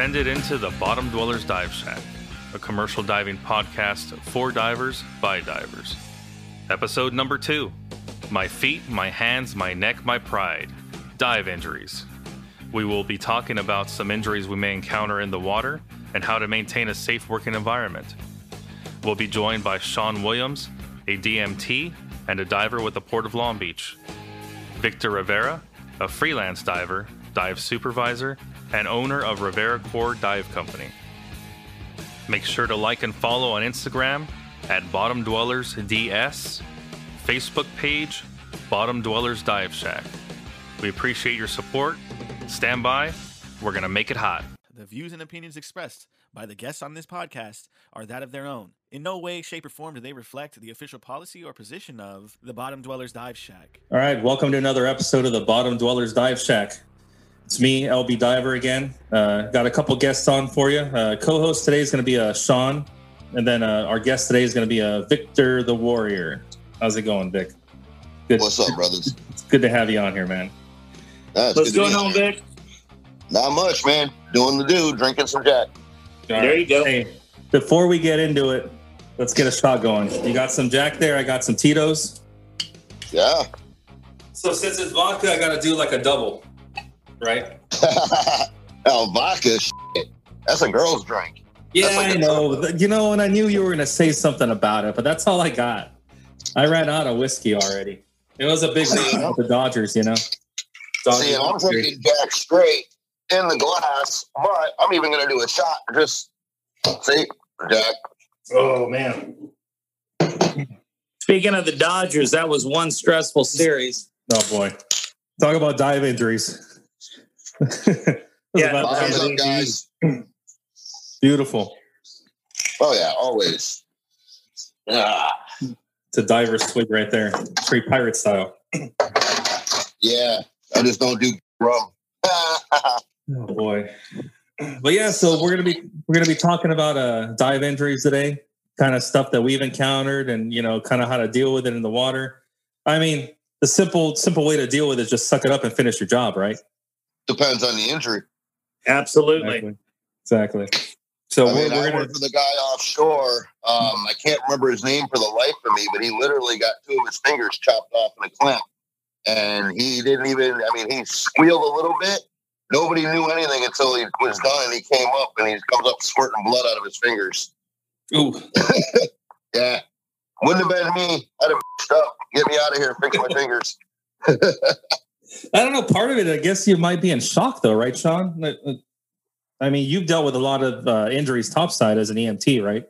descended into the Bottom Dwellers Dive Shack, a commercial diving podcast for divers by divers. Episode number two My feet, my hands, my neck, my pride. Dive injuries. We will be talking about some injuries we may encounter in the water and how to maintain a safe working environment. We'll be joined by Shawn Williams, a DMT and a diver with the Port of Long Beach, Victor Rivera, a freelance diver, dive supervisor, and owner of Rivera Corps Dive Company. Make sure to like and follow on Instagram at Bottom Dwellers DS, Facebook page Bottom Dwellers Dive Shack. We appreciate your support. Stand by. We're going to make it hot. The views and opinions expressed by the guests on this podcast are that of their own. In no way, shape, or form do they reflect the official policy or position of the Bottom Dwellers Dive Shack. All right, welcome to another episode of the Bottom Dwellers Dive Shack. It's me, LB Diver again. Uh, got a couple guests on for you. Uh, co-host today is going to be uh, Shawn, and then uh, our guest today is going to be uh, Victor the Warrior. How's it going, Vic? Good. What's up, brothers? It's good to have you on here, man. That's What's going on, Vic? Not much, man. Doing the do, drinking some Jack. There you go. Hey, before we get into it, let's get a shot going. You got some Jack there. I got some Tito's. Yeah. So since it's vodka, I got to do like a double, right? oh, vodka. Shit. That's a girl's drink. Yeah, like I know. You know, and I knew you were going to say something about it, but that's all I got. I ran out of whiskey already. It was a big night with the Dodgers, you know. Dodgers See, I'm drinking Jack straight in the glass, but I'm even going to do a shot. Just see, Jack. Oh man. Speaking of the Dodgers, that was one stressful series. Oh boy. Talk about dive injuries. Yeah. Up, guys. Beautiful. Oh yeah, always. Ah, It's a diver's swig right there. Straight pirate style. yeah, I just don't do rum. Oh boy. But yeah, so we're gonna be we're gonna be talking about uh dive injuries today, kind of stuff that we've encountered and you know, kind of how to deal with it in the water. I mean, the simple simple way to deal with it is just suck it up and finish your job, right? Depends on the injury. Absolutely. Exactly. So I we're, mean, we're I gonna worked for the guy offshore. Um, I can't remember his name for the life of me, but he literally got two of his fingers chopped off in a clamp. And he didn't even, I mean, he squealed a little bit. Nobody knew anything until he was done he came up and he comes up squirting blood out of his fingers. Ooh. Yeah. Wouldn't have been me. I'd have up. Get me out of here. Fix my fingers. I don't know. Part of it, I guess you might be in shock, though, right, Shawn? I mean, you've dealt with a lot of uh, injuries topside as an EMT, right?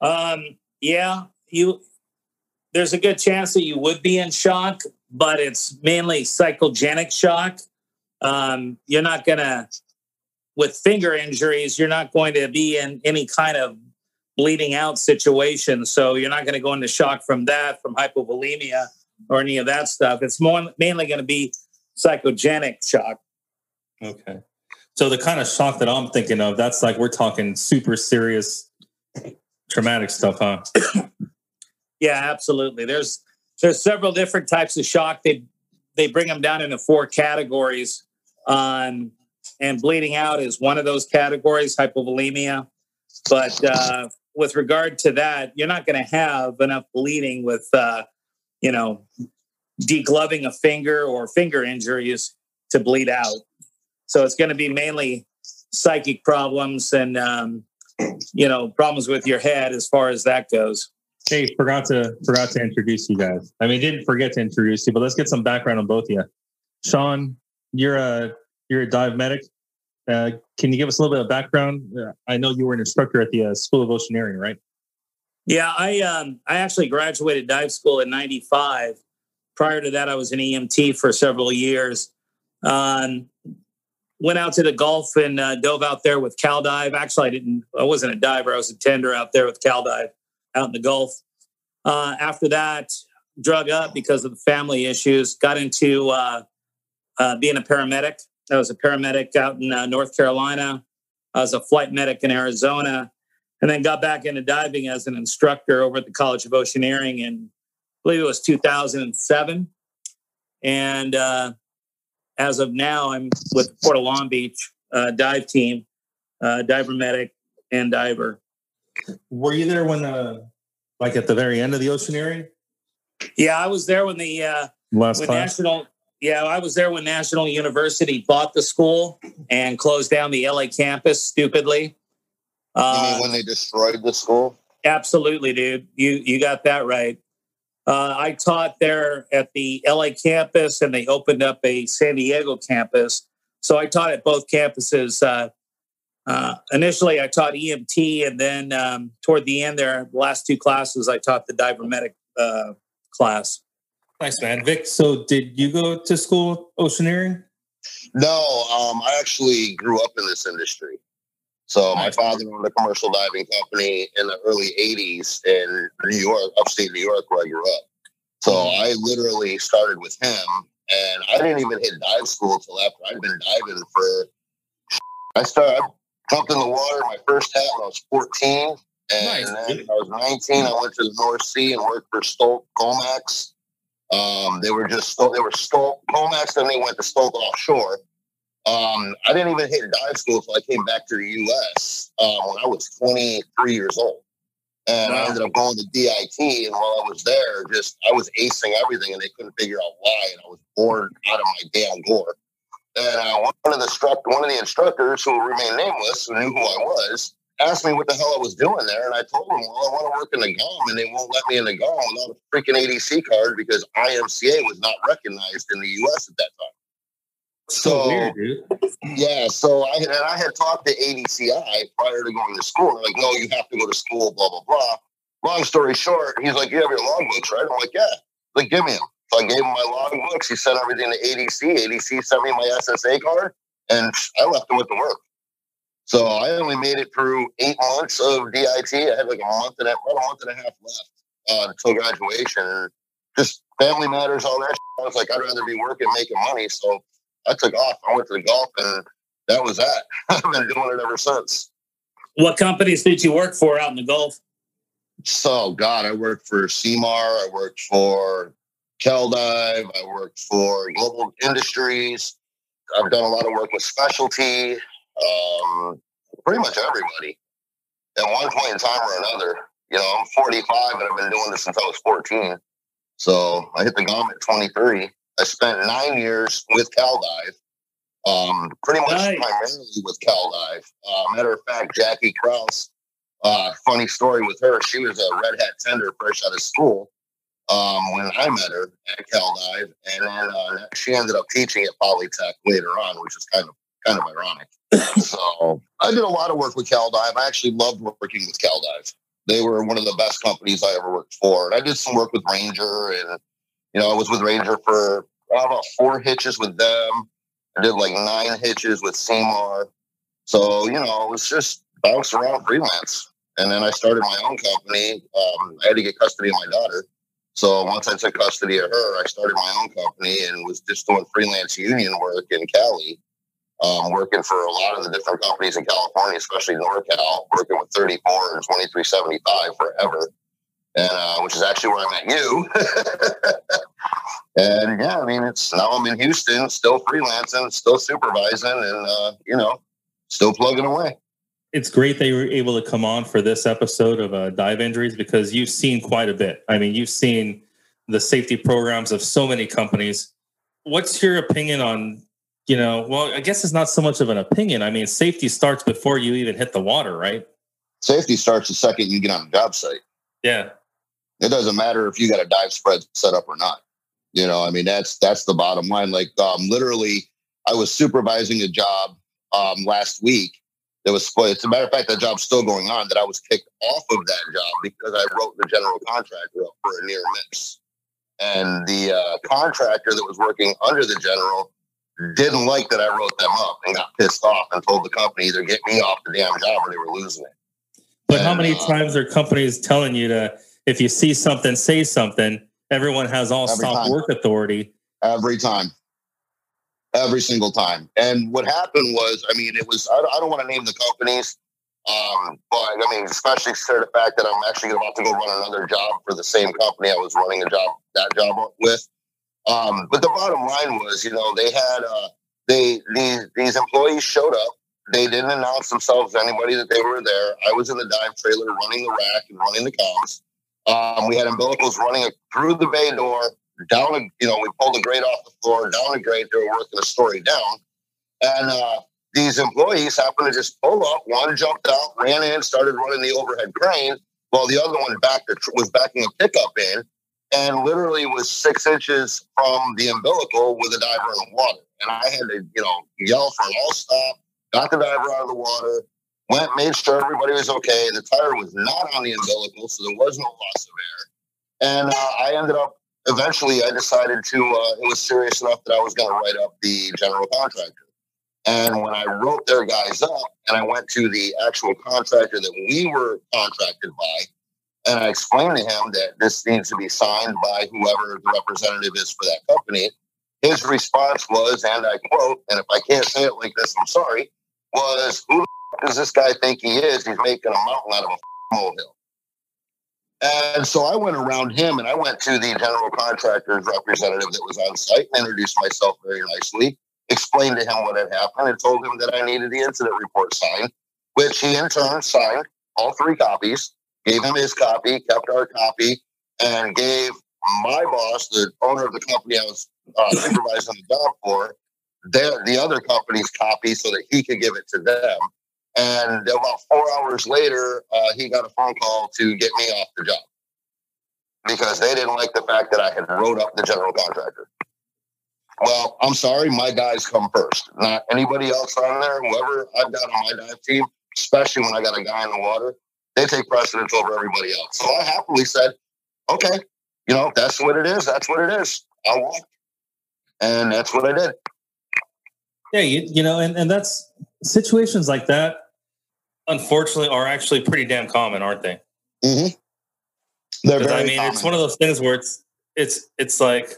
Um, yeah, you there's a good chance that you would be in shock, but it's mainly psychogenic shock. Um, you're not gonna with finger injuries, you're not going to be in any kind of bleeding out situation. So you're not going to go into shock from that, from hypovolemia or any of that stuff. It's more mainly going to be psychogenic shock. Okay. So the kind of shock that I'm thinking of, that's like we're talking super serious traumatic stuff, huh? Yeah, absolutely. There's there's several different types of shock. They they bring them down into four categories. Um, and bleeding out is one of those categories, hypovolemia. But uh, with regard to that, you're not going to have enough bleeding with, uh, you know, degloving a finger or finger injuries to bleed out. So it's going to be mainly psychic problems and, um, you know, problems with your head as far as that goes. Hey, forgot to forgot to introduce you guys. I mean, didn't forget to introduce you, but let's get some background on both of you. Shawn, you're a you're a dive medic. Uh, can you give us a little bit of background? Uh, I know you were an instructor at the uh, School of Oceaneering, right? Yeah, I um, I actually graduated dive school in '95. Prior to that, I was an EMT for several years. Um, went out to the Gulf and uh, dove out there with Cal Dive. Actually, I didn't. I wasn't a diver. I was a tender out there with Cal Dive out in the Gulf. Uh, after that, drug up because of the family issues. Got into uh, uh, being a paramedic. I was a paramedic out in uh, North Carolina. I was a flight medic in Arizona, and then got back into diving as an instructor over at the College of Oceaneering in, I believe it was 2007. And uh, as of now, I'm with the Port of Long Beach uh, dive team, uh, diver medic and diver. Were you there when, uh, like at the very end of the Oceaneering? Yeah, I was there when the uh, Last when class. National. Yeah, I was there when National University bought the school and closed down the LA campus stupidly. You Uh, mean when they destroyed the school? Absolutely, dude. You you got that right. Uh, I taught there at the LA campus, and they opened up a San Diego campus. So I taught at both campuses. Uh, uh, initially, I taught EMT, and then um, toward the end, there, the last two classes, I taught the diver medic uh, class. Nice man, Vic. So, did you go to school Oceaneering? No, um, I actually grew up in this industry. So my father owned a commercial diving company in the early '80s in New York, upstate New York, where I grew up. So I literally started with him, and I didn't even hit dive school until after I'd been diving for. I started I jumped in the water my first time when I was 14, and Nice, then when I was 19. I went to the North Sea and worked for Stolt Comex. Um, they were just they were Stolt Comex, then they went to Stolt Offshore. Um, I didn't even hit dive school until I came back to the U.S. Um, when I was 23 years old, and I ended up going to DIT. And while I was there, just I was acing everything, and they couldn't figure out why. And I was bored out of my damn gore. And uh, one of the instruct, one of the instructors who will remain nameless, who knew who I was, asked me what the hell I was doing there, and I told him, "Well, I want to work in the GOM, and they won't let me in the GOM without a freaking ADC card because IMCA was not recognized in the U.S. at that time." So, weird, yeah, so I had, and I had talked to ADCI prior to going to school. Like, no, you have to go to school, blah, blah, blah. Long story short, he's like, you have your logbooks, right? I'm like, yeah. Like, give me them. So I gave him my logbooks. He sent everything to ADC. ADC sent me my SSA card, and I left him with the work. So I only made it through eight months of DIT. I had like a month and a, about a month and a half left uh, until graduation. And just family matters, all that. Shit. I was like, I'd rather be working, making money. So I took off. I went to the Gulf, and that was that. I've been doing it ever since. What companies did you work for out in the Gulf? So, God, I worked for CMAR. I worked for CalDive. I worked for Global Industries. I've done a lot of work with Specialty. Um, pretty much everybody. At one point in time or another, you know, I'm 45 and I've been doing this since I was 14. So I hit the GOM at 23. I spent nine years with CalDive, um, pretty much Nice. primarily with CalDive. Uh, matter of fact, Jackie Kraus, uh, funny story with her. She was a red hat tender fresh out of school um, when I met her at CalDive, and then uh, she ended up teaching at Polytech later on, which is kind of kind of ironic. so I did a lot of work with CalDive. I actually loved working with CalDive. They were one of the best companies I ever worked for, and I did some work with Ranger, and you know I was with Ranger for about four hitches with them. I did like nine hitches with Seymour. So, you know, it was just bounce around freelance. And then I started my own company. Um, I had to get custody of my daughter. So once I took custody of her, I started my own company and was just doing freelance union work in Cali, um, working for a lot of the different companies in California, especially NorCal, working with 34 and 2375 forever. And uh, which is actually where I met you. and yeah, I mean, it's now I'm in Houston, still freelancing, still supervising, and uh, you know, still plugging away. It's great that you were able to come on for this episode of uh, Dive Injuries because you've seen quite a bit. I mean, you've seen the safety programs of so many companies. What's your opinion on, you know, well, I guess it's not so much of an opinion. I mean, safety starts before you even hit the water, right? Safety starts the second you get on the job site. Yeah. It doesn't matter if you got a dive spread set up or not. You know, I mean, that's that's the bottom line. Like, um, literally, I was supervising a job um, last week. That was split. As a matter of fact, that job's still going on. That I was kicked off of that job because I wrote the general contractor up for a near miss, and the uh, contractor that was working under the general didn't like that I wrote them up and got pissed off and told the company either get me off the damn job or they were losing it. But how many uh, times are companies telling you to, if you see something, say something? Everyone has all Every stop time. work authority. every time every single time and what happened was i mean it was i, I don't want to name the companies um, but i mean especially consider the fact that i'm actually about to go run another job for the same company i was running a job that job with um, but the bottom line was you know they had uh, they these these employees showed up. They didn't announce themselves to anybody that they were there. I was in the dive trailer running the rack and running the comms. Um, we had umbilicals running through the bay door, down a, you know, we pulled a grate off the floor, down a grate, they were working a story down. And uh, these employees happened to just pull up. One jumped out, ran in, started running the overhead crane, while the other one backed was backing a pickup in, and literally was six inches from the umbilical with a diver in the water. And I had to, you know, yell for an all stop, got the diver out of the water, went, made sure everybody was okay. The tire was not on the umbilical, so there was no loss of air. And uh, I ended up eventually, I decided to, uh, it was serious enough that I was going to write up the general contractor. And when I wrote their guys up and I went to the actual contractor that we were contracted by, and I explained to him that this needs to be signed by whoever the representative is for that company, his response was, and I quote, and if I can't say it like this, I'm sorry, was, Who does this guy think he is? He's making a mountain out of a molehill. And so I went around him and I went to the general contractor's representative that was on site and introduced myself very nicely explained to him what had happened and told him that I needed the incident report signed, which he in turn signed all three copies, gave him his copy, kept our copy, and gave my boss, the owner of the company I was uh, supervising the job for, their, the other company's copy so that he could give it to them. And about four hours later, uh, he got a phone call to get me off the job because they didn't like the fact that I had wrote up the general contractor. Well, I'm sorry, my guys come first, not anybody else on there. Whoever I've got on my dive team, especially when I got a guy in the water, they take precedence over everybody else. So I happily said, okay, you know, that's what it is. That's what it is. I'll walk. And that's what I did. Yeah, you, you know, and, and that's situations like that, unfortunately, are actually pretty damn common, aren't they? Mm-hmm. They're very I mean, common. it's one of those things where it's it's it's like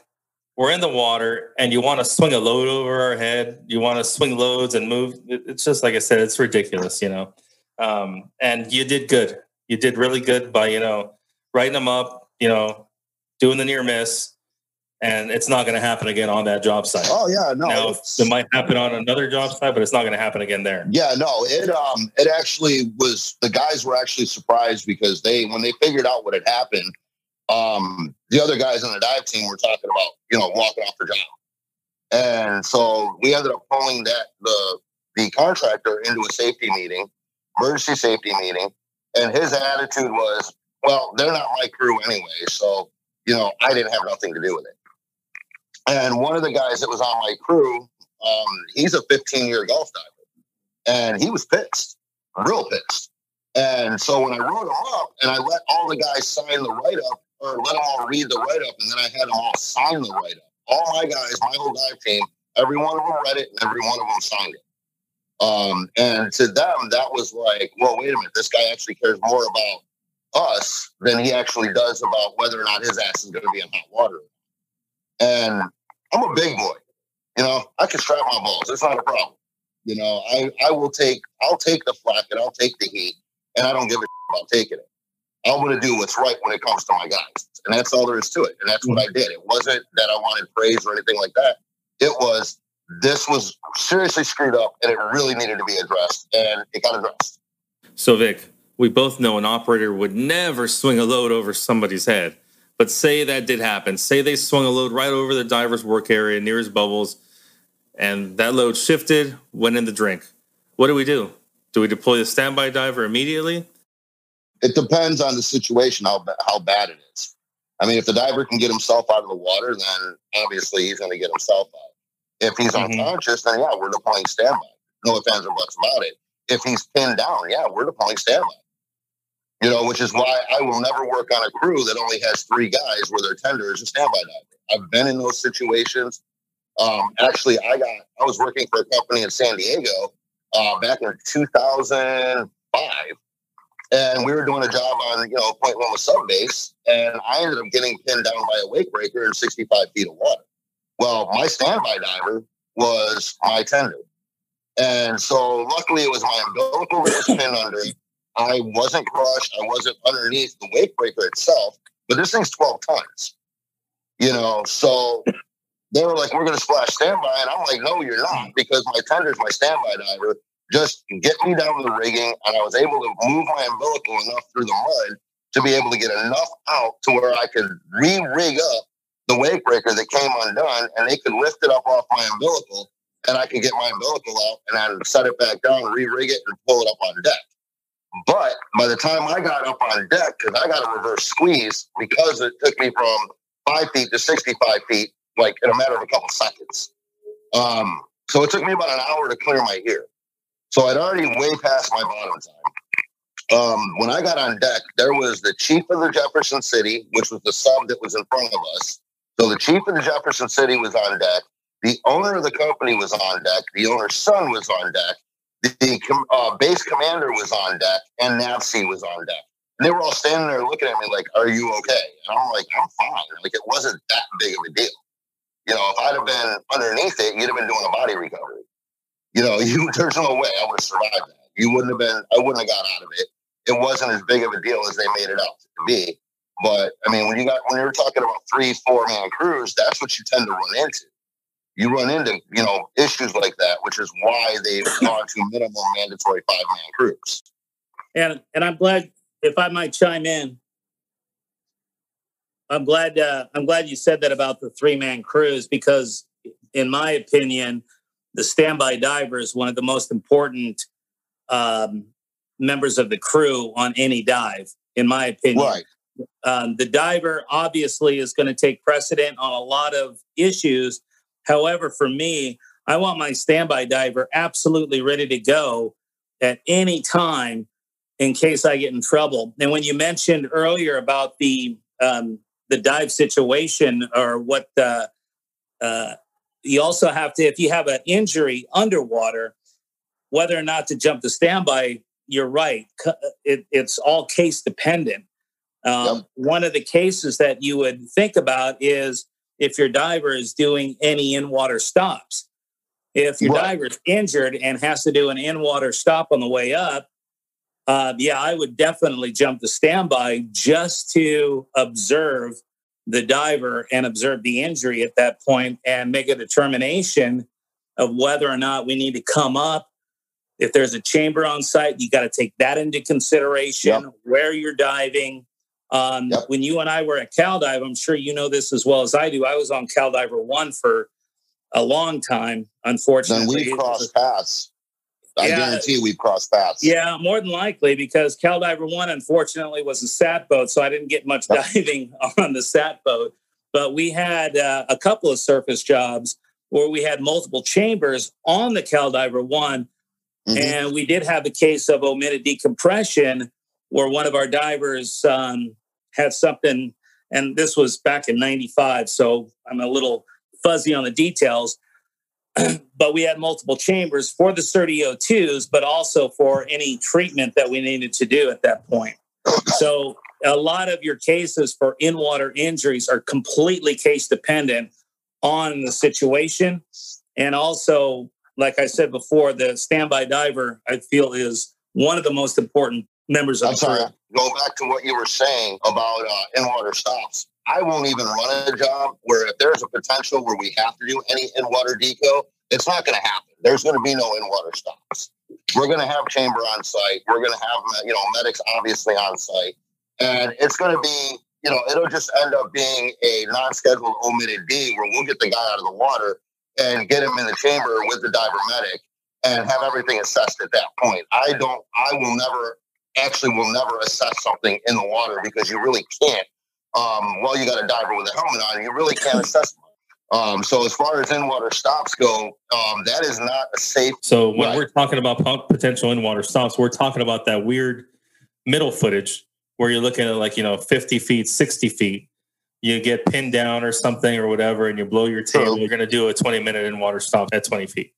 we're in the water and you want to swing a load over our head you want to swing loads and move it's just like i said it's ridiculous you know um, and you did good you did really good by you know writing them up you know doing the near miss and it's not going to happen again on that job site Oh yeah, no. now it might happen on another job site but it's not going to happen again there Yeah, no, it um it actually was the guys were actually surprised because they when they figured out what had happened, um the other guys on the dive team were talking about, you know, walking off their job. And so we ended up pulling that the the contractor into a safety meeting, emergency safety meeting, and his attitude was, well, they're not my crew anyway, so you know, I didn't have nothing to do with it. And one of the guys that was on my crew, um, he's a 15 year Gulf diver and he was pissed, real pissed. And so when I wrote him up and I let all the guys sign the write up or let them all read the write up and then I had them all sign the write up. All my guys, my whole dive team, every one of them read it and every one of them signed it. Um, and to them, that was like, well, wait a minute, this guy actually cares more about us than he actually does about whether or not his ass is going to be in hot water. And I'm a big boy. You know, I can strap my balls. It's not a problem. You know, I, I will take, I'll take the flack and I'll take the heat and I don't give a about taking it. I'm going to do what's right when it comes to my guys. And that's all there is to it. And that's what I did. It wasn't that I wanted praise or anything like that. It was, this was seriously screwed up and it really needed to be addressed. And it got addressed. So, Vic, we both know an operator would never swing a load over somebody's head. But say that did happen. Say they swung a load right over the diver's work area near his bubbles, and that load shifted, went in the drink. What do we do? Do we deploy the standby diver immediately? It depends on the situation, how, how bad it is. I mean, if the diver can get himself out of the water, then obviously he's going to get himself out. If he's Mhm. unconscious, then yeah, we're deploying standby. No offense or buts about it. If he's pinned down, yeah, we're deploying standby. You know, which is why I will never work on a crew that only has three guys where their tender is a standby diver. I've been in those situations. Um, actually, I got I was working for a company in San Diego uh, back in 2005, and we were doing a job on you know Point Loma sub base, and I ended up getting pinned down by a wake breaker in 65 feet of water. Well, my standby diver was my tender, and so luckily it was my umbilical that pinned under. I wasn't crushed. I wasn't underneath the wake breaker itself, but this thing's 12 tons. You know, so they were like, "We're going to splash standby," and I'm like, "No, you're not," because my tender's my standby diver. Just get me down the rigging, and I was able to move my umbilical enough through the mud to be able to get enough out to where I could re-rig up the wake breaker that came undone, and they could lift it up off my umbilical, and I could get my umbilical out and I'd set it back down, re-rig it, and pull it up on deck. But by the time I got up on deck, because I got a reverse squeeze, because it took me from five feet to 65 feet, like in a matter of a couple seconds. Um, so it took me about an hour to clear my ear. So I'd already way past my bottom time. Um, when I got on deck, there was the chief of the Jefferson City, which was the sub that was in front of us. So the chief of the Jefferson City was on deck. The owner of the company was on deck. The owner's son was on deck. The, uh, base commander was on deck, and NAVSEA was on deck. And they were all standing there looking at me like, "Are you okay?" And I'm like, "I'm fine." Like it wasn't that big of a deal. You know, if I'd have been underneath it, you'd have been doing a body recovery. You know, you there's no way I would have survived that. You wouldn't have been. I wouldn't have got out of it. It wasn't as big of a deal as they made it out to be. But I mean, when you got when you're talking about three, four man crews, that's what you tend to run into. You run into you know issues like that, which is why they've gone to minimum mandatory five man crews. And and I'm glad if I might chime in. I'm glad uh, I'm glad you said that about the three man crews because, in my opinion, the standby diver is one of the most important um, members of the crew on any dive. In my opinion, right. Um, the diver obviously is going to take precedent on a lot of issues. However, for me, I want my standby diver absolutely ready to go at any time in case I get in trouble. And when you mentioned earlier about the um, the dive situation or what the uh, you also have to if you have an injury underwater, whether or not to jump the standby, you're right. It, it's all case dependent. Um, yep. One of the cases that you would think about is if your diver is doing any in water stops. If your right. diver is injured and has to do an in water stop on the way up, uh, yeah, I would definitely jump the standby just to observe the diver and observe the injury at that point and make a determination of whether or not we need to come up. If there's a chamber on site, you got to take that into consideration, yep. where you're diving, um, yep. When you and I were at CalDive, I'm sure you know this as well as I do. I was on CalDiver one for a long time. Unfortunately, then we crossed paths. I yeah, guarantee we crossed paths. Yeah, more than likely because CalDiver one, unfortunately, was a sat boat, so I didn't get much yep. diving on the sat boat. But we had uh, a couple of surface jobs where we had multiple chambers on the CalDiver one, mm-hmm. and we did have a case of omitted decompression where one of our divers um, had something, and this was back in 95, so I'm a little fuzzy on the details. but we had multiple chambers for the SurDO2s, but also for any treatment that we needed to do at that point. So a lot of your cases for in-water injuries are completely case dependent on the situation. And also, like I said before, the standby diver, I feel, is one of the most important members of I'm sorry, go back to what you were saying about uh, in-water stops. I won't even run a job where if there's a potential where we have to do any in-water deco, it's not going to happen. There's going to be no in-water stops. We're going to have chamber on site. We're going to have you know medics obviously on site, and it's going to be you know it'll just end up being a non-scheduled omitted D where we'll get the guy out of the water and get him in the chamber with the diver medic and have everything assessed at that point. I don't. I will never actually will never assess something in the water because you really can't. Um, well, you got a diver with a helmet on, you really can't assess. Um, so as far as in-water stops go, um, that is not a safe. So when right. we're talking about potential in-water stops, we're talking about that weird middle footage where you're looking at like you know 50 feet, 60 feet. You get pinned down or something or whatever, and you blow your tail. True. You're going to do a 20 minute in-water stop at 20 feet.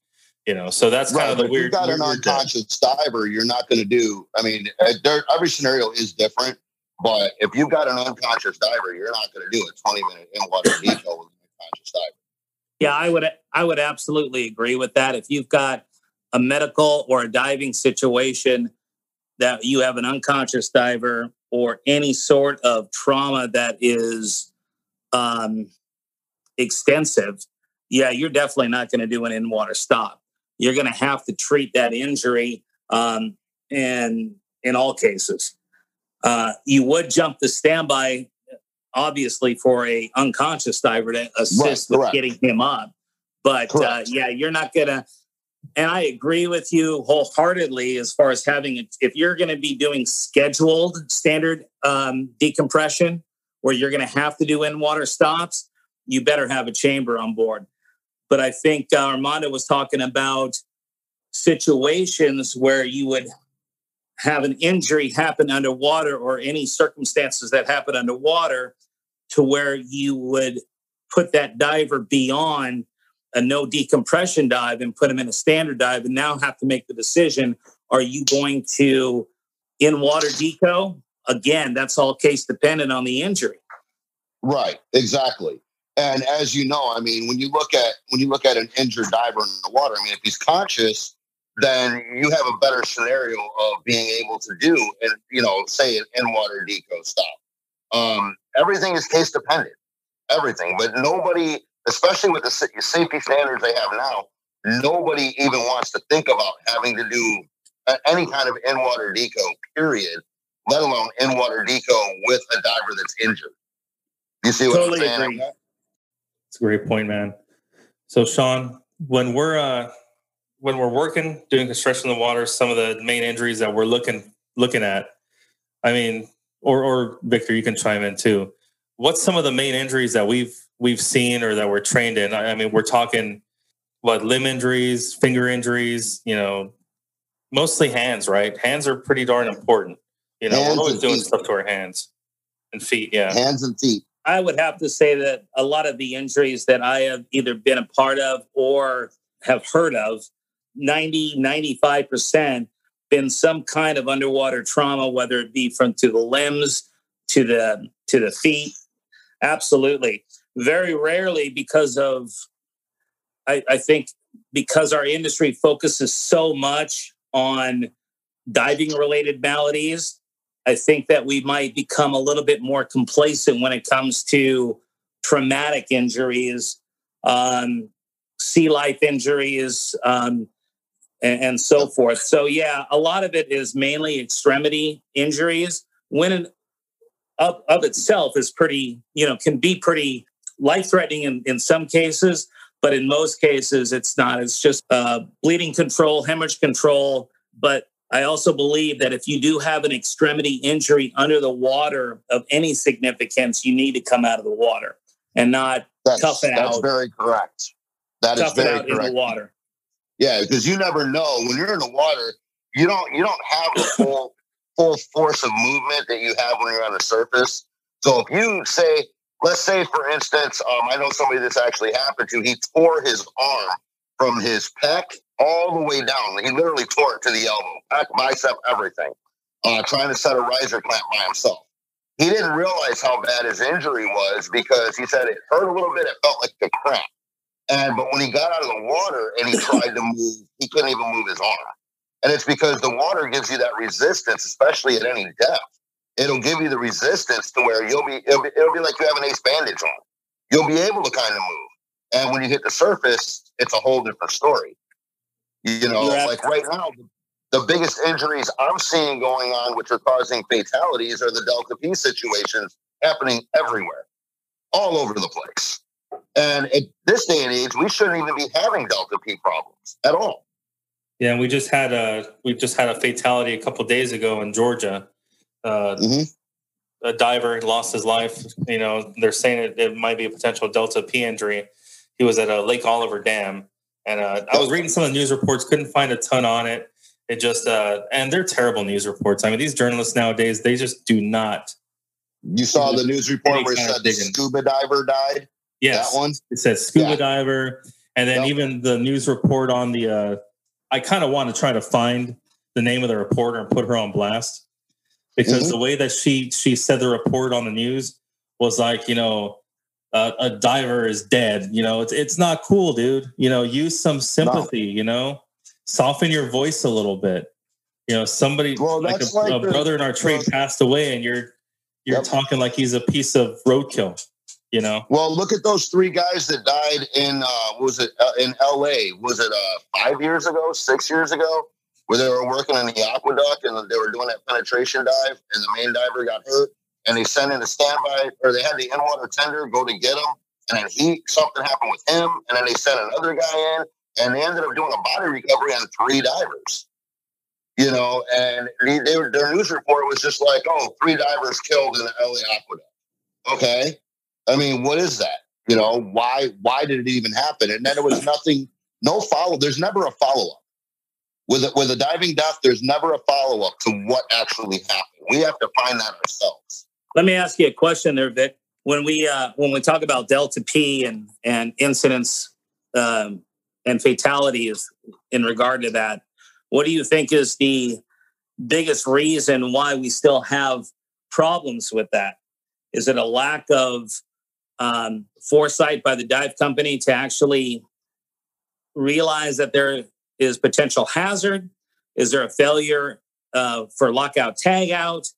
You know, so that's right, kind of the weird. If you got weird, an unconscious diver, you're not going to do. I mean, every scenario is different, but if you've got an unconscious diver, you're not going to do a 20 minute in water detail with an unconscious diver. Yeah, I would. I would absolutely agree with that. If you've got a medical or a diving situation that you have an unconscious diver or any sort of trauma that is um, extensive, yeah, you're definitely not going to do an in water stop. You're going to have to treat that injury, um, and in all cases, uh, you would jump the standby, obviously, for a unconscious diver to assist right, with getting him up. But uh, yeah, you're not going to. And I agree with you wholeheartedly as far as having it. If you're going to be doing scheduled standard um, decompression, where you're going to have to do in water stops, you better have a chamber on board. But I think uh, Armando was talking about situations where you would have an injury happen underwater or any circumstances that happen underwater to where you would put that diver beyond a no decompression dive and put them in a standard dive and now have to make the decision are you going to in water deco? Again that's all case dependent on the injury. Right exactly and as you know i mean when you look at when you look at an injured diver in the water i mean if he's conscious then you have a better scenario of being able to do and you know say an in water deco stop um, everything is case dependent everything but nobody especially with the safety standards they have now, nobody even wants to think about having to do any kind of in water deco, period, let alone in water deco with a diver that's injured. You see what totally I'm saying? It's a great point, man. So, Shawn, when we're uh, when we're working doing construction in the water, some of the main injuries that we're looking looking at, I mean, or or Victor, you can chime in too. What's some of the main injuries that we've we've seen or that we're trained in. I mean, we're talking what limb injuries, finger injuries, you know, mostly hands, right? Hands are pretty darn important. You know, hands we're always doing feet. stuff to our hands and feet. Yeah. Hands and feet. I would have to say that a lot of the injuries that I have either been a part of or have heard of, 90, 95% been some kind of underwater trauma, whether it be from to the limbs to the to the feet. Absolutely very rarely because of I, I think because our industry focuses so much on diving related maladies i think that we might become a little bit more complacent when it comes to traumatic injuries um, sea life injuries um, and, and, so forth so yeah a lot of it is mainly extremity injuries when of, of itself is pretty you know can be pretty life threatening in, in some cases, but in most cases, it's not. It's just uh, bleeding control, hemorrhage control. But I also believe that if you do have an extremity injury under the water of any significance, you need to come out of the water and not that's, tough it that's out. That's very correct. That tough is very out correct. in the water. Yeah, because you never know when you're in the water. You don't you don't have the full full force of movement that you have when you're on the surface. So if you say let's say, for instance, um, I know somebody this actually happened to. He tore his arm from his pec all the way down. He literally tore it to the elbow, pec, bicep, everything, uh, trying to set a riser clamp by himself. He didn't realize how bad his injury was because he said it hurt a little bit. It felt like the cramp. And but when he got out of the water and he tried to move, he couldn't even move his arm. And it's because the water gives you that resistance, especially at any depth it'll give you the resistance to where you'll be it'll, be it'll be like you have an ace bandage on. You'll be able to kind of move. And when you hit the surface, it's a whole different story. You know, like right now, the biggest injuries I'm seeing going on, which are causing fatalities, are the Delta P situations happening everywhere, all over the place. And at this day and age, we shouldn't even be having Delta P problems at all. Yeah, and we just had a we just had a fatality a couple days ago in Georgia uh, mm-hmm. a diver lost his life. You know, they're saying it, it, might be a potential delta P injury. He was at a Lake Oliver Dam, and uh, I was reading some of the news reports. Couldn't find a ton on it. It just uh, and they're terrible news reports. I mean, these journalists nowadays they just do not. You saw the news report where it said the scuba diver died. Yes, that one. It says scuba yeah. diver, and then yep. even the news report on the. Uh, I kind of want to try to find the name of the reporter and put her on blast because mm-hmm. the way that she she said the report on the news was like you know uh, a diver is dead you know it's it's not cool dude you know use some sympathy no. you know soften your voice a little bit you know somebody well, like, a, like a the, brother in our trade well, passed away and you're you're yep. talking like he's a piece of roadkill You know. Well, look at those three guys that died in uh, was it uh, in L.A. Was it uh, five years ago, six years ago, where they were working in the aqueduct and they were doing that penetration dive, and the main diver got hurt, and they sent in a standby, or they had the in water tender go to get him, and then he something happened with him, and then they sent another guy in, and they ended up doing a body recovery on three divers. You know, and they, they their news report was just like, "Oh, three divers killed in the LA aqueduct." Okay, I mean, what is that? You know, why why did it even happen? And then it was nothing, no follow. There's never a follow up with a, with a diving death. There's never a follow up to what actually happened. We have to find that ourselves. Let me ask you a question there, Vic. When we uh, when we talk about delta P and and incidents um, and fatalities in regard to that, what do you think is the biggest reason why we still have problems with that? Is it a lack of um, foresight by the dive company to actually realize that there is potential hazard? Is there a failure uh, for lockout tagout?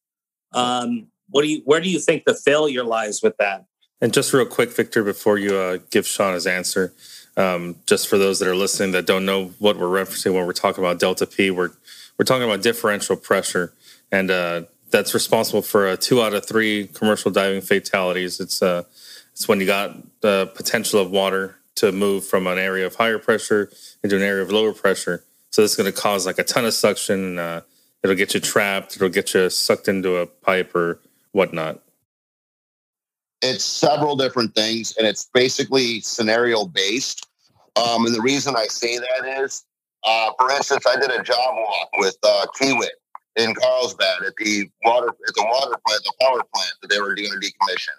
Um, what do you where do you think the failure lies with that? And just real quick, Victor, before you uh, give Shawn his answer, um, just for those that are listening that don't know what we're referencing when we're talking about delta P, we're we're talking about differential pressure, and uh, that's responsible for uh, two out of three commercial diving fatalities. It's uh, it's when you got the potential of water to move from an area of higher pressure into an area of lower pressure. So this is going to cause like a ton of suction. Uh, it'll get you trapped. It'll get you sucked into a pipe or whatnot. It's several different things, and it's basically scenario based. Um, and the reason I say that is, uh, for instance, I did a job walk with uh, Kiewit in Carlsbad at the water at the water plant, the power plant that they were going to decommission.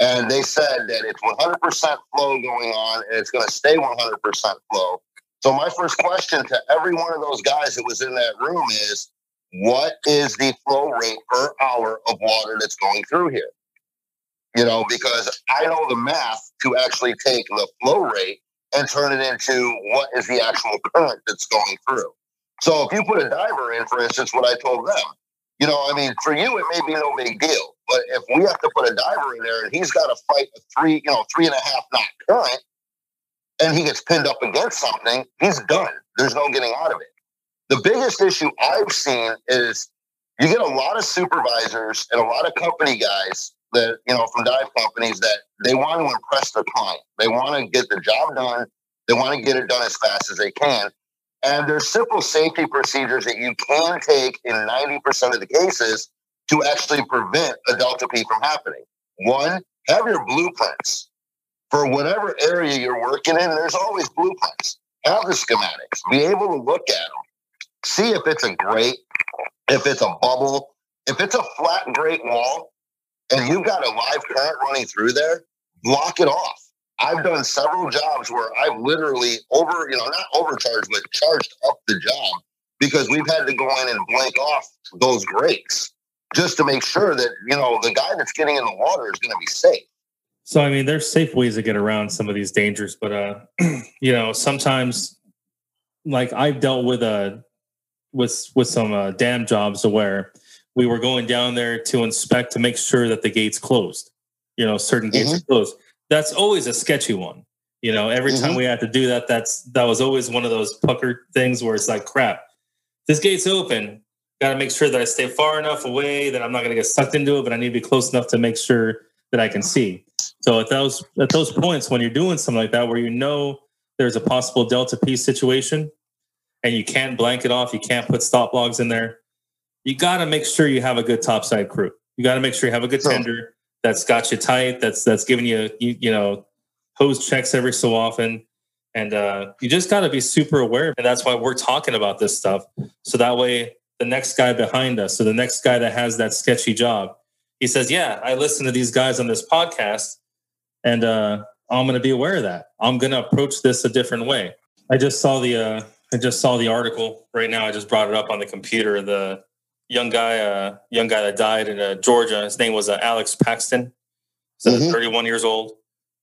And they said that it's 100% flow going on and it's going to stay 100% flow. So, my first question to every one of those guys that was in that room is what is the flow rate per hour of water that's going through here? You know, because I know the math to actually take the flow rate and turn it into what is the actual current that's going through. So, if you put a diver in, for instance, what I told them, you know, I mean, for you, it may be no big deal. But if we have to put a diver in there and he's got to fight a three, you know, three and a half knot current, and he gets pinned up against something, he's done. There's no getting out of it. The biggest issue I've seen is you get a lot of supervisors and a lot of company guys that, you know, from dive companies that they want to impress their client. They want to get the job done. They want to get it done as fast as they can. And there's simple safety procedures that you can take in 90% of the cases to actually prevent a delta P from happening. One, have your blueprints for whatever area you're working in. There's always blueprints. Have the schematics. Be able to look at them. See if it's a grate, if it's a bubble, if it's a flat grate wall, and you've got a live current running through there. Block it off. I've done several jobs where I've literally over, you know, not overcharged, but charged up the job because we've had to go in and blank off those grates just to make sure that you know the guy that's getting in the water is going to be safe. So I mean, there's safe ways to get around some of these dangers, but uh, you know, sometimes, like I've dealt with a with with some uh, dam jobs where we were going down there to inspect to make sure that the gates closed. You know, certain gates mm-hmm. are closed. That's always a sketchy one. You know, every mm-hmm. time we had to do that, that's that was always one of those pucker things where it's like, crap, this gate's open got to make sure that I stay far enough away that I'm not going to get sucked into it, but I need to be close enough to make sure that I can see. So at those at those points when you're doing something like that, where you know there's a possible delta P situation, and you can't blanket off, you can't put stop logs in there. You got to make sure you have a good topside crew. You got to make sure you have a good tender that's got you tight. That's that's giving you you, you know hose checks every so often. And uh, you just got to be super aware. And that's why we're talking about this stuff. So that way the next guy behind us. So the next guy that has that sketchy job, he says, "Yeah, I listen to these guys on this podcast, and uh, I'm going to be aware of that. I'm going to approach this a different way." I just saw the uh, I just saw the article right now. I just brought it up on the computer. The young guy, uh, young guy that died in uh, Georgia. His name was uh, Alex Paxton. So mm-hmm. 31 years old,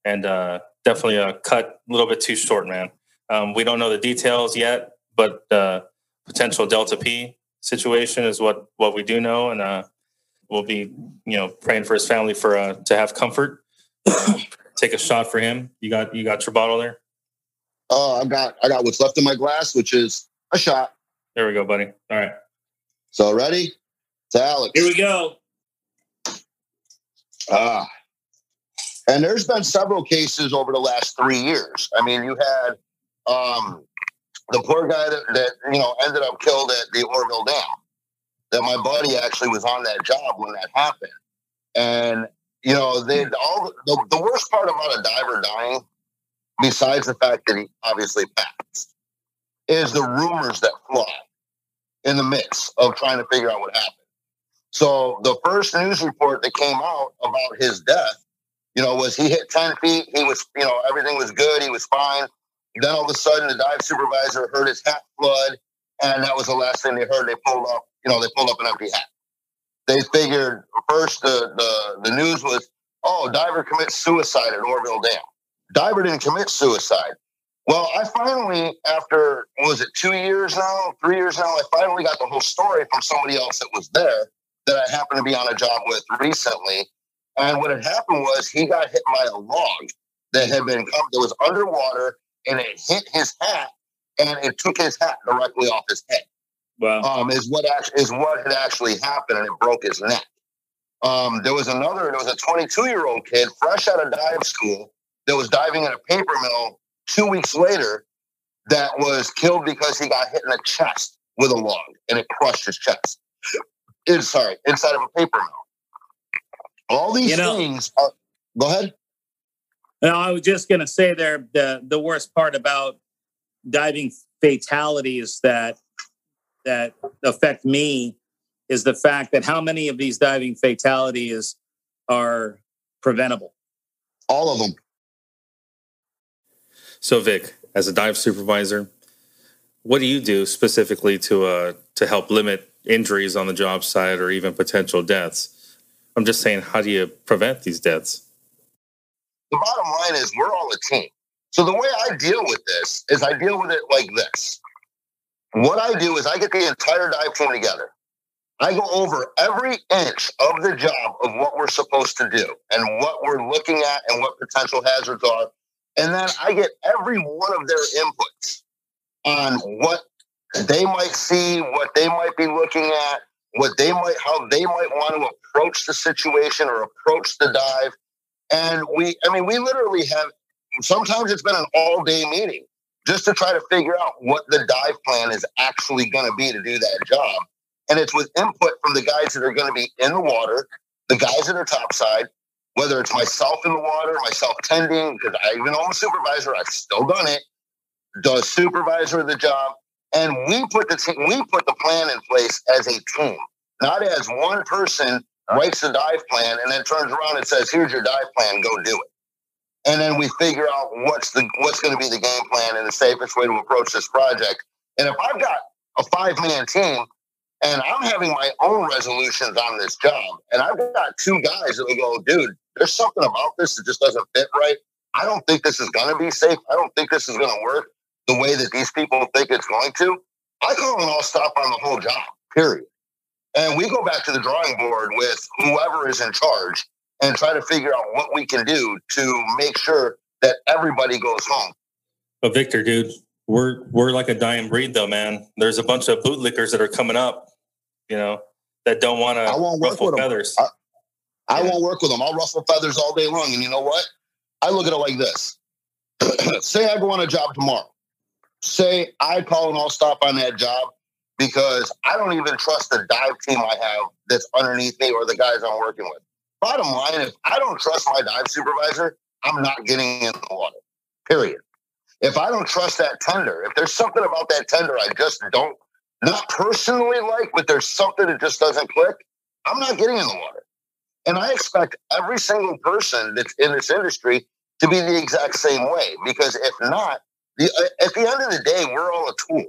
and uh, definitely a cut a little bit too short, man. Um, we don't know the details yet, but uh, potential delta P situation is what what we do know, and uh, we'll be you know praying for his family for uh, to have comfort. take a shot for him. You got you got your bottle there. Oh, I got I got what's left in my glass, which is a shot. There we go, buddy. All right. So ready? To Alex. Here we go. Ah. And there's been several cases over the last three years. I mean, you had um, the poor guy that, that you know ended up killed at the Oroville Dam. That my buddy actually was on that job when that happened, and you know they all the, the worst part about a diver dying, besides the fact that he obviously passed, is the rumors that fly in the mix of trying to figure out what happened. So the first news report that came out about his death, you know, was he hit 10 feet. He was, you know, everything was good. He was fine. Then all of a sudden the dive supervisor heard his hat flood. And that was the last thing they heard. They pulled up, you know, they pulled up an empty hat. They figured first the, the, the news was, oh, diver commits suicide at Oroville Dam. Diver didn't commit suicide. Well, I finally, after was it two years now, three years now, I finally got the whole story from somebody else that was there that I happened to be on a job with recently. And what had happened was he got hit by a log that had been come that was underwater and it hit his hat and it took his hat directly off his head. Wow. Um, is what actually is what had actually happened and it broke his neck. Um, there was another, there was a 22 year old kid fresh out of dive school that was diving in a paper mill two weeks later that was killed because he got hit in the chest with a log and it crushed his chest in, sorry, inside of a paper mill. All these You know- things are. Go ahead. No, I was just going to say there the the worst part about diving fatalities that that affect me is the fact that how many of these diving fatalities are preventable. All of them. So, Vic, as a dive supervisor, what do you do specifically to uh, to help limit injuries on the job site or even potential deaths? I'm just saying, how do you prevent these deaths? The bottom line is we're all a team. So the way I deal with this is I deal with it like this. What I do is I get the entire dive team together. I go over every inch of the job of what we're supposed to do and what we're looking at and what potential hazards are. And then I get every one of their inputs on what they might see, what they might be looking at, what they might, how they might want to approach the situation or approach the dive. And we, I mean, we literally have, sometimes it's been an all day meeting just to try to figure out what the dive plan is actually going to be to do that job. And it's with input from the guys that are going to be in the water, the guys that are topside, whether it's myself in the water, myself tending, because I even though I'm a supervisor, I've still done it. The supervisor of the job, and we put the te- we put the plan in place as a team, not as one person writes the dive plan and then turns around and says, "Here's your dive plan, go do it." And then we figure out what's the what's going to be the game plan and the safest way to approach this project. And if I've got a five man team and I'm having my own resolutions on this job, and I've got two guys that will go, dude, there's something about this that just doesn't fit right. I don't think this is going to be safe. I don't think this is going to work the way that these people think it's going to. I call an all stop on the whole job, period. And we go back to the drawing board with whoever is in charge and try to figure out what we can do to make sure that everybody goes home. But Victor, dude, we're we're like a dying breed, though, man. There's a bunch of bootlickers that are coming up, you know, that don't want I to ruffle feathers. I- I Yeah. won't work with them. I'll ruffle feathers all day long. And you know what? I look at it like this. Say I go on a job tomorrow. Say I call an all stop on that job because I don't even trust the dive team I have that's underneath me or the guys I'm working with. Bottom line, if I don't trust my dive supervisor, I'm not getting in the water. Period. If I don't trust that tender, if there's something about that tender I just don't not personally like, but there's something that just doesn't click, I'm not getting in the water. And I expect every single person that's in this industry to be the exact same way. Because if not, the, uh, at the end of the day, we're all a tool.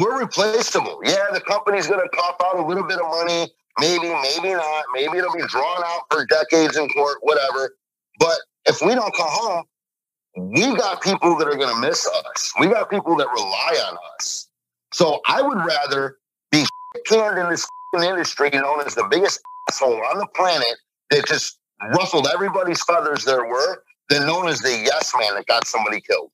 We're replaceable. Yeah, the company's going to cough out a little bit of money. Maybe, maybe not. Maybe it'll be drawn out for decades in court, whatever. But if we don't come home, we got people that are going to miss us. We got people that rely on us. So I would rather be canned in this industry known as the biggest asshole on the planet that just ruffled everybody's feathers there were than known as the yes man that got somebody killed.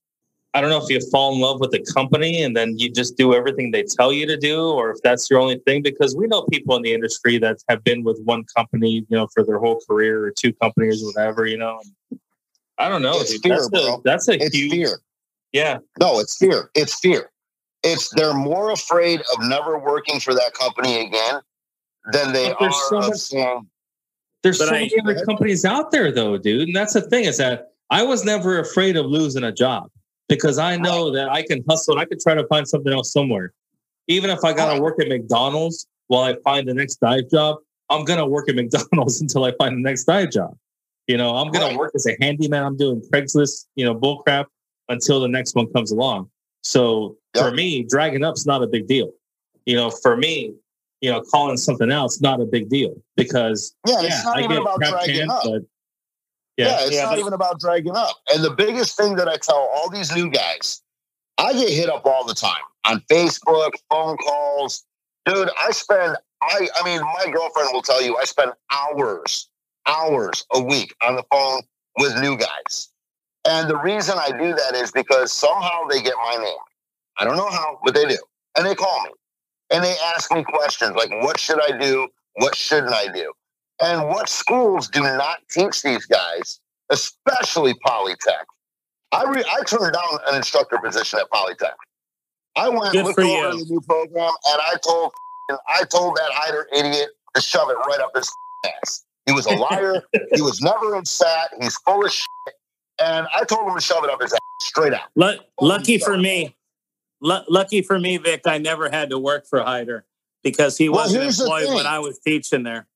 I don't know if you fall in love with the company and then you just do everything they tell you to do, or if that's your only thing. Because we know people in the industry that have been with one company, you know, for their whole career or two companies, or whatever. You know, I don't know. It's fear, that's bro. A, that's a It's huge. fear. Yeah, No, it's fear. It's fear. It's they're more afraid of never working for that company again than they but are so of much- saying, there's so I- many other companies out there, though, dude. And that's the thing is that I was never afraid of losing a job because I know that I can hustle and I could try to find something else somewhere. Even if I got to Right. work at McDonald's while I find the next dive job, I'm gonna work at McDonald's until I find the next dive job. You know, I'm gonna Right. work as a handyman. I'm doing Craigslist, you know, bullcrap until the next one comes along. So for me, dragging up's not a big deal. You know, for me, you know, calling something else not a big deal because yeah, yeah, it's not I even about dragging canned, up. but Yeah, yeah, it's Yeah, not but- even about dragging up. And the biggest thing that I tell all these new guys, I get hit up all the time on Facebook, phone calls. Dude, I spend my I mean, my girlfriend will tell you I spend hours, hours a week on the phone with new guys. And the reason I do that is because somehow they get my name. I don't know how, but they do. And they call me. And they ask me questions like what should I do? What shouldn't I do? And what schools do not teach these guys, especially Polytech. I re- I turned down an instructor position at Polytech. I went Good looked over the new program, and I told I told that Hyder idiot to shove it right up his ass. He was a liar. he was never in SAT. He's full of shit. And I told him to shove it up his ass straight out. Lu- lucky for me, lu- lucky for me, Vic, I never had to work for Hyder because he Well, wasn't employed when. I was teaching there.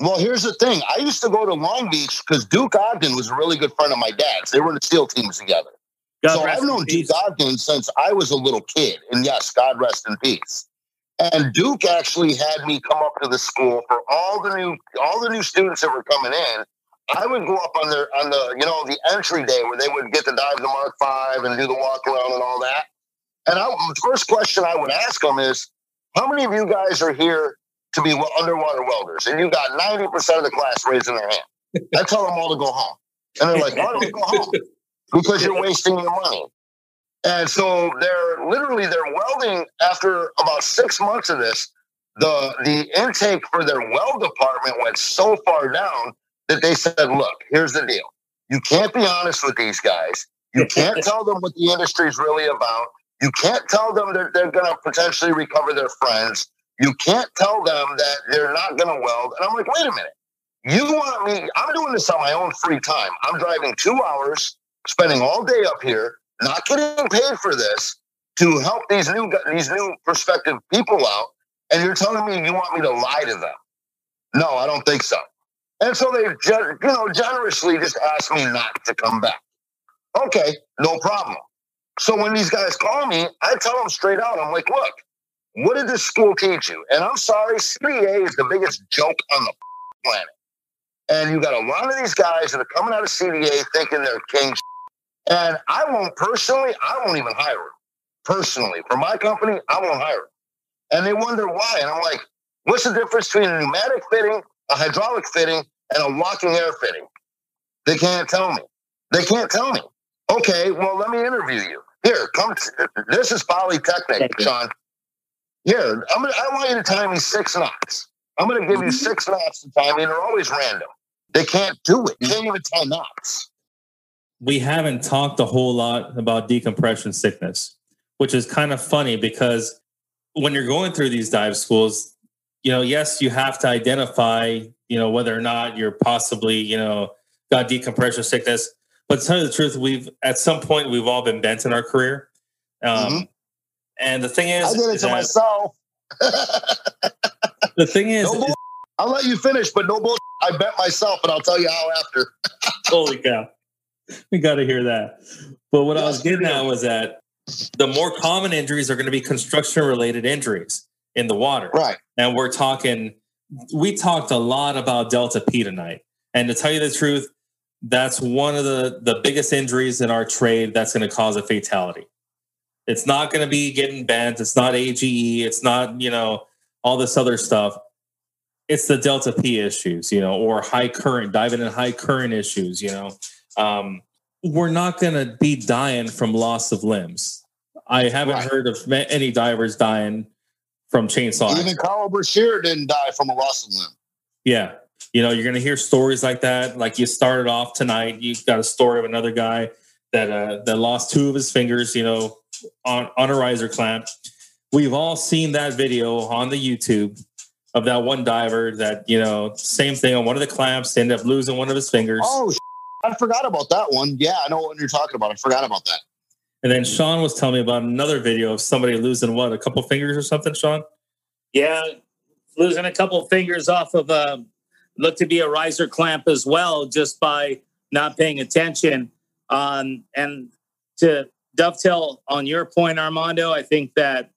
Well, here's the thing. I used to go to Long Beach because Duke Ogden was a really good friend of my dad's. They were in the SEAL teams together. God so I've known. Duke Ogden since I was a little kid. And yes, God rest in peace. And Duke actually had me come up to the school for all the new all the new students that were coming in. I would go up on their on the you know the entry day where they would get to dive the Mark Five and do the walk around and all that. And I, the first question I would ask them is, "How many of you guys are here to be underwater welders?" And you got ninety percent of the class raising their hand. I tell them all to go home, and they're like, "Why don't we go home?" Because you're wasting your money. And so they're literally they're welding after about six months of this. The the intake for their weld department went so far down that they said, look, here's the deal. You can't be honest with these guys. You can't tell them what the industry is really about. You can't tell them that they're going to potentially recover their friends. You can't tell them that they're not going to weld. And I'm like, wait a minute. You want me? I'm doing this on my own free time. I'm driving two hours, spending all day up here, not getting paid for this to help these new these new prospective people out. And you're telling me you want me to lie to them? No, I don't think so. And so they, you know, generously just asked me not to come back. Okay, no problem. So when these guys call me, I tell them straight out, I'm like, look, what did this school teach you? And I'm sorry, CDA is the biggest joke on the planet. And you got a lot of these guys that are coming out of CDA thinking they're king. And I won't personally, I won't even hire them. Personally, for my company, I won't hire them. And they wonder why. And I'm like, what's the difference between a pneumatic fitting, a hydraulic fitting, and a locking air fitting? They can't tell me. They can't tell me. Okay, well, let me interview you. Here, come. t- this is Polytechnic. Shawn. Here, I'm gonna, I want you to time me six knots. I'm going to give you Mm-hmm. six knots to time me, and they're always random. They can't do it. They can't even tie knots. we haven't talked a whole lot about decompression sickness, which is kind of funny because when you're going through these dive schools, you know, yes, you have to identify, you know, whether or not you're possibly, you know, got decompression sickness. But to tell you the truth, we've at some point we've all been bent in our career. Um, Mhm. And the thing is, I did it to myself. the thing is, no bull- I'll let you finish, but no bull. I bet myself, and I'll tell you how after. Holy cow. We got to hear that. But what I was getting at was that the more common injuries are going to be construction related injuries in the water. Right. And we're talking, we talked a lot about Delta P tonight. And to tell you the truth, that's one of the, the biggest injuries in our trade that's going to cause a fatality. It's not going to be getting bent. It's not AGE. It's not, you know, all this other stuff. it's the delta P issues, you know, or high current diving in high current issues, you know. Um, we're not going to be dying from loss of limbs. I haven't Right. heard of any divers dying from chainsaw. Even Carl Brashear didn't die from a of limb. Yeah. You know, you're going to hear stories like that. Like you started off tonight, you got a story of another guy that uh, that lost two of his fingers, you know, on, on a riser clamp. We've all seen that video on the YouTube of that one diver that, you know, same thing on one of the clamps, ended up losing one of his fingers. Oh, I forgot about that one. Yeah, I know what you're talking about. I forgot about that. And then Shawn was telling me about another video of somebody losing what, a couple fingers or something, Shawn? Yeah, losing a couple fingers off of a looked to be a riser clamp as well, just by not paying attention. Um, and to dovetail on your point, Armando, I think that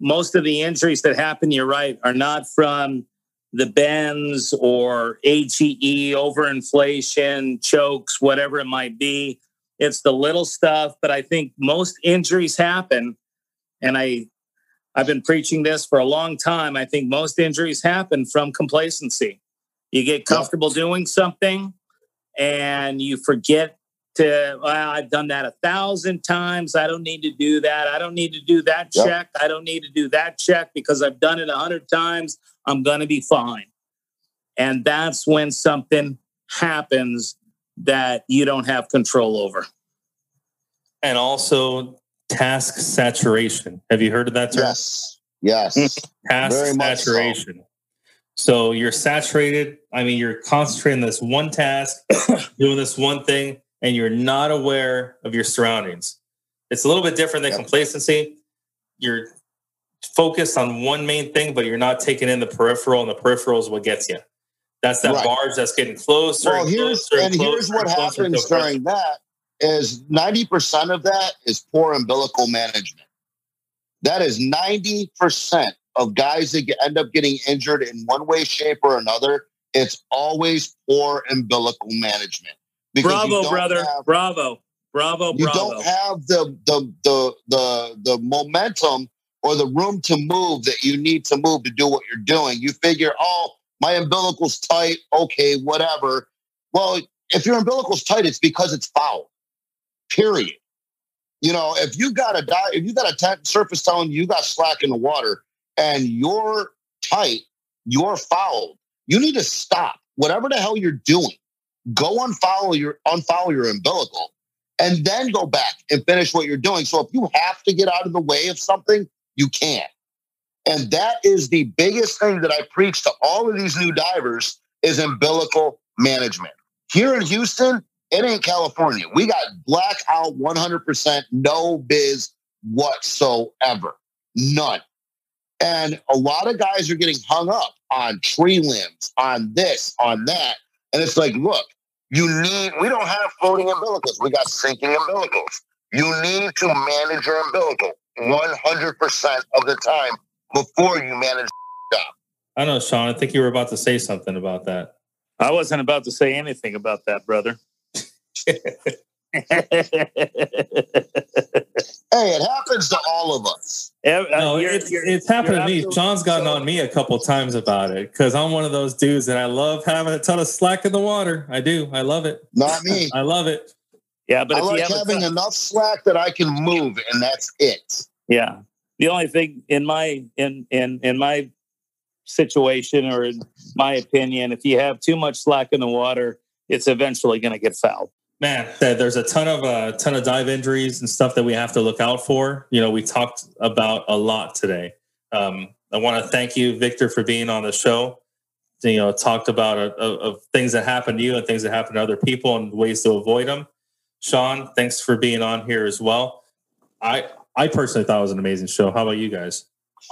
most of the injuries that happen, you're right, are not from the bends or AGE, overinflation, chokes, whatever it might be. It's the little stuff, but I think most injuries happen, and I I've been preaching this for a long time. I think most injuries happen from complacency. You get comfortable doing something and you forget to, well, I've done that a thousand times. I don't need to do that. I don't need to do that check. I don't need to do that check because I've done it a hundred times. I'm going to be fine. And that's when something happens that you don't have control over. And also task saturation. Have you heard of that term? Yes. Yes. Hmm. task Very much so. saturation. So. you're saturated. I mean, you're concentrating this one task, doing this one thing, and you're not aware of your surroundings. It's a little bit different than Yep. complacency. You're focused on one main thing, but you're not taking in the peripheral, and the peripheral is what gets you. That's that Right. barge that's getting closer. well, and here's closer and here's closer what and happens during that is 90% of that is poor umbilical management. That is 90% of guys that end up getting injured in one way, shape, or another. It's always poor umbilical management. Because Bravo, brother. have- bravo. Bravo, you bravo. don't have the, the the the the momentum or the room to move that you need to move to do what you're doing. You figure, oh, my umbilical's tight. Okay, whatever. Well, if your umbilical's tight, it's because it's foul. Period. You know, if you got a di- if you got a t- surface telling you got slack in the water and you're tight, you're fouled. You need to stop whatever the hell you're doing. Go unfollow your unfollow your umbilical and then go back and finish what you're doing. So if you have to get out of the way of something, you can. And that is the biggest thing that I preach to all of these new divers is umbilical management. Here in Houston, it ain't California. We got blackout 100%, no vis whatsoever. None. And a lot of guys are getting hung up on tree limbs, on this, on that. And it's like, look, you need, we don't have floating umbilicals. We got sinking umbilicals. You need to manage your umbilical 100% of the time before you manage. I don't know, Shawn. I think you were about to say something about that. I wasn't about to say anything about that, brother. Hey, it happens to all of us. No, you're- it's, you're- it's happened to me. absolutely- Shawn's gotten so- on me a couple times about it because I'm one of those dudes that I love having a ton of slack in the water. I do. I love it. Not me. I love it. Yeah, but I if like you have having ton- enough slack that I can move, and that's it. Yeah. The only thing in my in in in my situation or in my opinion, if you have too much slack in the water, it's eventually going to get fouled. Man, there's a ton of uh, ton of dive injuries and stuff that we have to look out for. You know, we talked about a lot today. Um, I want to thank you, Victor, for being on the show. You know, talked about uh, of, of things that happen to you and things that happen to other people and ways to avoid them. Shawn, thanks for being on here as well. I I personally thought it was an amazing show. How about you guys?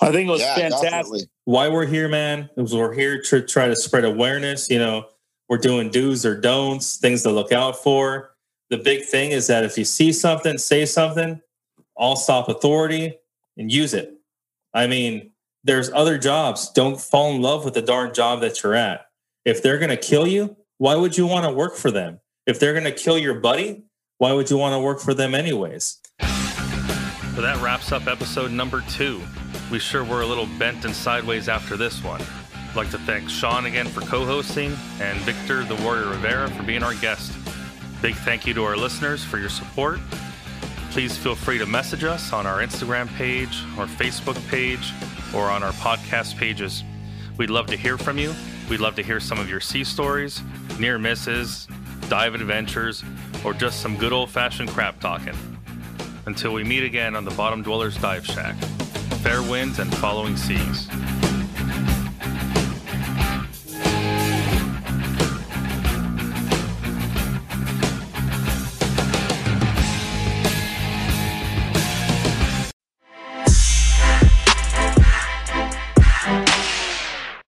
I think it was yeah, fantastic. definitely. why we're here, man, is we're here to try to spread awareness. You know, we're doing do's or don'ts, things to look out for. The big thing is that if you see something, say something, all stop authority and use it. I mean, there's other jobs. Don't fall in love with the darn job that you're at. If they're going to kill you, why would you want to work for them? If they're going to kill your buddy, why would you want to work for them anyways? So that wraps up episode number two. We sure were a little bent and sideways after this one. I'd like to thank Shawn again for co hosting and Victor the Warrior Rivera for being our guest. Big thank you to our listeners for your support. Please feel free to message us on our Instagram page, our Facebook page, or on our podcast pages. We'd love to hear from you. We'd love to hear some of your sea stories, near misses, dive adventures, or just some good old fashioned crap talking. Until we meet again on the Bottom Dwellers Dive Shack. Fair winds and following seas.